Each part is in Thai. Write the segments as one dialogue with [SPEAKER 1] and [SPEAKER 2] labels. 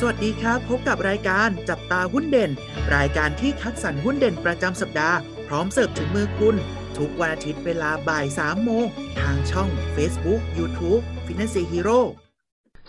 [SPEAKER 1] สวัสดีครับ พบกับรายการจับตาหุ้นเด่น รายการที่คัดสรรหุ้นเด่นประจำสัปดาห์ พร้อมเสิร์ฟถึงมือคุณ ทุกวันอาทิตย์เวลาบ่าย3โมง ทางช่อง Facebook YouTube Financial Hero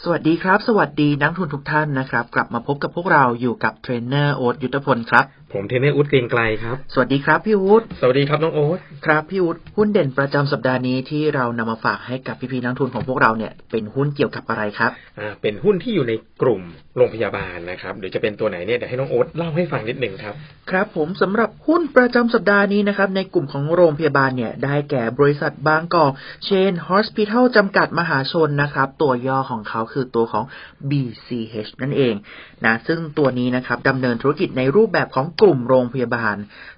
[SPEAKER 1] สวัสดีครับ สวัสดีนักลงทุนทุกท่านนะครับ กลับมาพบกับพวกเราอยู่กับเทรนเนอร์โอ๊ตยุทธพลครับ
[SPEAKER 2] ผมเทรนเนอร์วุฒิเกรียงไกรครับ
[SPEAKER 1] สวัสดีครับพี่วุฒิ
[SPEAKER 2] สวัสดีครับน้องโอ๊ต
[SPEAKER 1] ครับพี่วุฒิหุ้นเด่นประจำสัปดาห์นี้ที่เรานำมาฝากให้กับพี่ๆนักลงทุนของพวกเราเนี่ยเป็นหุ้นเกี่ยวกับอะไรครับ
[SPEAKER 2] อ่าเป็นหุ้นที่อยู่ในกลุ่มโรงพยาบาลนะครับเดี๋ยวจะเป็นตัวไหนเนี่ยเดี๋ยวให้น้องโอ๊ตเล่าให้ฟังนิดหนึ่งครับ
[SPEAKER 1] ครับผมสำหรับหุ้นประจำสัปดาห์นี้นะครับในกลุ่มของโรงพยาบาลเนี่ยได้แก่บริษัทบางกอกเชนฮอสพิทอลจำกัดมหาชนนะครับตัวย่อของเขาคือตัวของ BCH นั่นเองนะซึ่งตัวนี้นะครับดำเนินธุรกิจในรูปแบบของกลุ่มโรงพยาบาล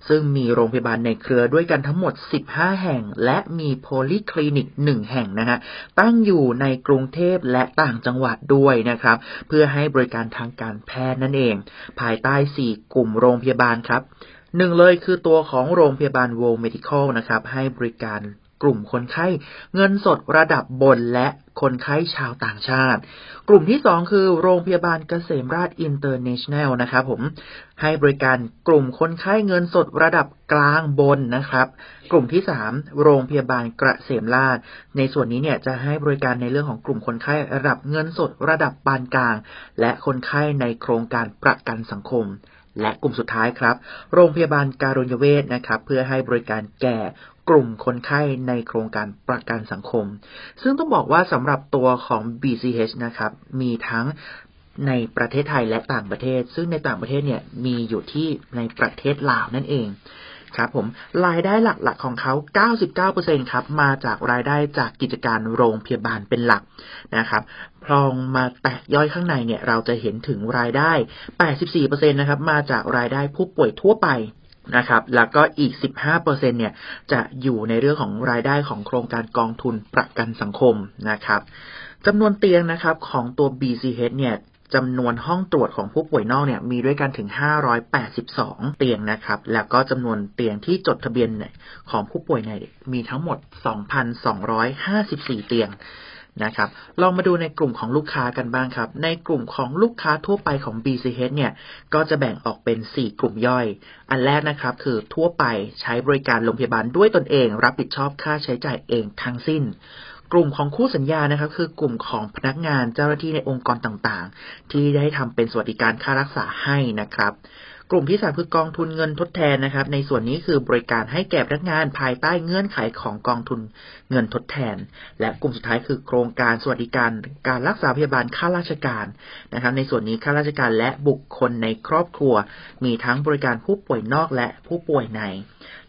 [SPEAKER 1] ซึ่งมีโรงพยาบาลในเครือด้วยกันทั้งหมด 15 แห่ง และมีโพลีคลินิก 1 แห่งนะฮะตั้งอยู่ในกรุงเทพและต่างจังหวัดด้วยนะครับ เพื่อให้บริการทางการแพทย์นั่นเอง ภายใต้ 4 กลุ่มโรงพยาบาลครับหนึ่งเลยคือตัวของโรงพยาบาล World Medical นะครับ ให้บริการกลุ่มคนไข้ เงินสดระดับบนและ คนไข้ชาวต่างชาติ กลุ่มที่สองคือโรงพยาบาลเกษมราษฎร์อินเตอร์เนชั่นแนลนะครับผมให้บริการกลุ่มคนไข้เงินสดระดับกลางบนนะครับ กลุ่มที่สามโรงพยาบาลเกษมราชในส่วนนี้เนี่ยจะให้บริการในเรื่องของกลุ่มคนไข้ระดับเงินสดระดับปานกลาง และคนไข้ในโครงการประกันสังคมและกลุ่มสุดท้ายครับ โรงพยาบาลการุญเวชนะครับ เพื่อให้บริการแก่ กลุ่มคนไข้ในโครงการประกันสังคม ซึ่งต้องบอกว่าสำหรับตัวของ BCH นะครับ มีทั้งในประเทศไทยและต่างประเทศ ซึ่งในต่างประเทศเนี่ยมีอยู่ที่ในประเทศลาวนั่นเองครับผมรายได้หลักๆของเขา 99%ครับ มาจากรายได้จากกิจการโรงพยาบาลเป็นหลักนะครับ พลองมาแตกย่อยข้างในเนี่ย เราจะเห็นถึงรายได้ 84%นะครับ มาจากรายได้ผู้ป่วยทั่วไป นะครับ แล้วก็อีก 15%เนี่ย จะอยู่ในเรื่องของรายได้ของโครงการกองทุนประกันสังคมนะครับจำนวนเตียงนะครับของตัว BCH เนี่ยจำนวนห้องตรวจของผู้ป่วยนอกเนี่ยมีด้วยกันถึง 582 เตียงนะครับ แล้วก็จำนวนเตียงที่จดทะเบียนของผู้ป่วยในมีทั้งหมด 2,254 เตียง นะครับ ลองมาดูในกลุ่มของลูกค้ากันบ้างครับ ในกลุ่มของลูกค้าทั่วไปของ BCH เนี่ย ก็จะแบ่งออกเป็น 4 กลุ่มย่อย อันแรกนะครับ คือทั่วไปใช้บริการโรงพยาบาลด้วยตนเอง รับผิดชอบค่าใช้จ่ายเองทั้งสิ้นกลุ่มของคู่สัญญานะครับ คือกลุ่มของพนักงานเจ้าหน้าที่ในองค์กรต่างๆ ที่ได้ทำเป็นสวัสดิการค่ารักษาให้นะครับ กลุ่มที่สามคือกองทุนเงินทดแทนนะครับ ในส่วนนี้คือบริการให้แก่พนักงานภายใต้เงื่อนไขของกองทุนเงินทดแทน และกลุ่มสุดท้ายคือโครงการสวัสดิการการรักษาพยาบาลข้าราชการนะครับ ในส่วนนี้ข้าราชการและบุคคลในครอบครัว มีทั้งบริการผู้ป่วยนอกและผู้ป่วยใน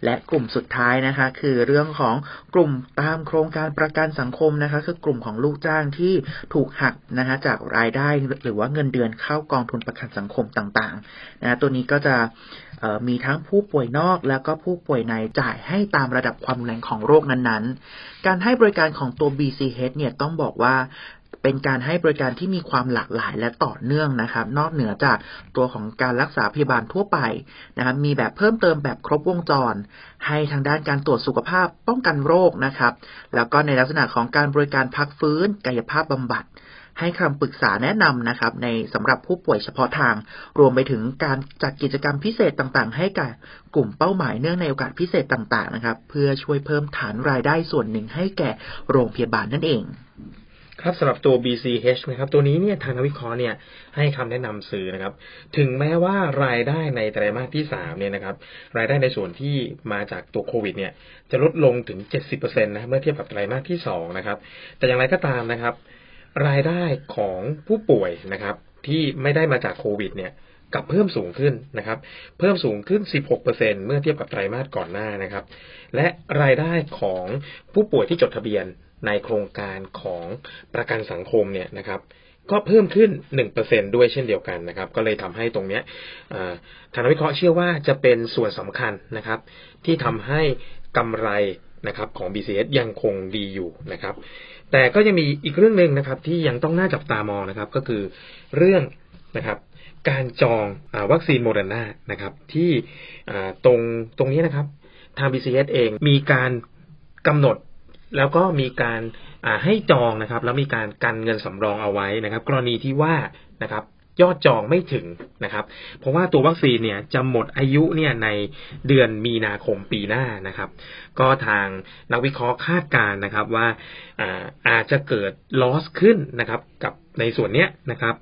[SPEAKER 1] และกลุ่มสุดท้ายนะคะ คือเรื่องของกลุ่มตามโครงการประกันสังคมนะคะ คือกลุ่มของลูกจ้างที่ถูกหักนะคะจากรายได้หรือว่าเงินเดือนเข้ากองทุนประกันสังคมต่างๆนะตัวนี้ก็จะมีทั้งผู้ป่วยนอกแล้วก็ผู้ป่วยในจ่ายให้ตามระดับความรุนแรงของโรคนั้นๆ การให้บริการของตัว BCH เนี่ยต้องบอกว่า เป็นการให้บริการที่มีความหลากหลายและต่อเนื่องนะครับ นอกเหนือจากตัวของการรักษาพยาบาลทั่วไปนะครับ มีแบบเพิ่มเติมแบบครบวงจร ให้ทางด้านการตรวจสุขภาพป้องกันโรคนะครับ แล้วก็ในลักษณะของการบริการพักฟื้น กายภาพบำบัดให้คำปรึกษาแนะนำนะครับ ในสำหรับผู้ป่วยเฉพาะทาง รวมไปถึงการจัดกิจกรรมพิเศษต่างๆ ให้กับกลุ่มเป้าหมายเนื่องในโอกาสพิเศษต่างๆนะครับ เพื่อช่วยเพิ่มฐานรายได้ส่วนหนึ่งให้แก่โรงพยาบาลนั่นเอง
[SPEAKER 2] ครับสำหรับตัว BCH นะครับ ตัวนี้เนี่ยทางนักวิเคราะห์เนี่ยให้คำแนะนำสื่อนะครับ ถึงแม้ว่ารายได้ในไตรมาสที่สามเนี่ยนะครับ รายได้ในส่วนที่มาจากตัวโควิด เนี่ย จะลดลงถึง70%นะเมื่อเทียบกับไตรมาสที่สองนะครับ แต่อย่างไรก็ตามนะครับ รายได้ของผู้ป่วยนะครับ ที่ไม่ได้มาจากโควิด เนี่ย กับเพิ่มสูงขึ้นนะครับ เพิ่มสูงขึ้น 16%เมื่อเทียบกับไตรมาสก่อนหน้านะครับ และรายได้ของผู้ป่วยที่จดทะเบียนในโครงการของประกันสังคมเนี่ยนะครับก็เพิ่มขึ้น 1%ด้วยเช่นเดียวกันนะครับ ก็เลยทำให้ตรงเนี้ยทางนักวิเคราะห์เชื่อว่าจะเป็นส่วนสำคัญนะครับ ที่ทำให้กำไรนะครับของ BCH ยังคงดีอยู่นะครับ แต่ก็ยังมีอีกเรื่องหนึ่งนะครับที่ยังต้องน่าจับตามองนะครับ ก็คือเรื่อง นะครับ การจองวัคซีนโมเดอร์นานะครับ ที่ตรงตรงนี้นะครับ ทาง BCS เองมีการกำหนดแล้วก็มีการให้จองนะครับ แล้วมีการกันเงินสำรองเอาไว้นะครับ กรณีที่ว่านะครับยอดจองไม่ถึงนะครับ เพราะว่าตัววัคซีนเนี่ยจะหมดอายุเนี่ยในเดือนมีนาคมปีหน้านะครับ ก็ทางนักวิเคราะห์คาดการณ์นะครับว่าอาอาจจะเกิด loss ขึ้นนะครับ กับในส่วนเนี้ยนะครับ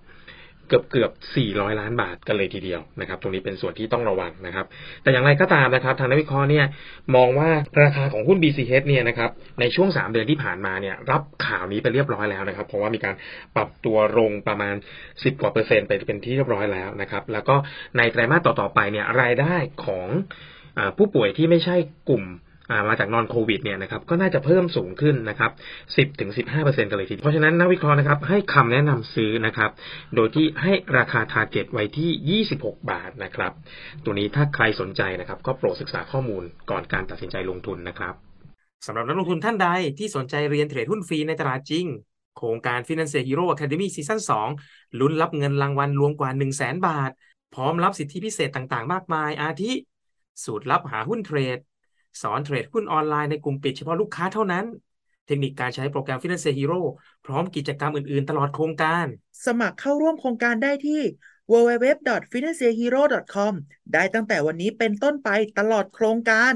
[SPEAKER 2] เกือบเกือบ 400 ล้านบาทกันเลยทีเดียวนะครับ ตรงนี้เป็นส่วนที่ต้องระวังนะครับ แต่อย่างไรก็ตามนะครับ ทางนักวิเคราะห์เนี่ยมองว่าราคาของหุ้น BCH เนี่ยนะครับในช่วง 3 เดือนที่ผ่านมาเนี่ยรับข่าวนี้ไปเรียบร้อยแล้วนะครับ เพราะว่ามีการปรับตัวลงประมาณ 10 กว่าเปอร์เซ็นต์ไปเป็นที่เรียบร้อยแล้วนะครับ แล้วก็ในไตรมาสต่อๆไปเนี่ยรายได้ของอผู้ป่วยที่ไม่ใช่กลุ่ม มาจากนอนโควิดเนี่ยนะครับก็น่าจะเพิ่มสูงขึ้นนะครับ 10ถึง15เปอร์เซ็นต์กันเลยทีเพราะฉะนั้นนักวิเคราะห์นะครับให้คำแนะนำซื้อนะครับ โดยที่ให้ราคา target ไว้ที่ 26 บาทนะครับ ตัวนี้ถ้าใครสนใจนะครับ ก็โปรดศึกษาข้อมูลก่อนการตัดสินใจลงทุนนะครับ
[SPEAKER 3] สำหรับนักลงทุนท่านใดที่สนใจเรียนเทรดหุ้นฟรีในตลาดจริง โครงการ Financial Hero Academy ซีซั่น2ลุ้นรับเงินรางวัลรวมกว่า 1 0 0 0 0บาท พร้อมรับสิทธิพิเศษต่างๆ มากมาย อาทิ สูตรลับหาหุ้นเทรด สอนเทรดหุ้นออนไลน์ในกลุ่มปิดเฉพาะลูกค้าเท่านั้น เทคนิคการใช้โปรแกรม Finance Hero พร้อมกิจกรรมอื่นๆ ตลอดโครงการ
[SPEAKER 1] สมัครเข้าร่วมโครงการได้ที่ www.financehero.com ได้ตั้งแต่วันนี้เป็นต้นไปตลอดโครงการ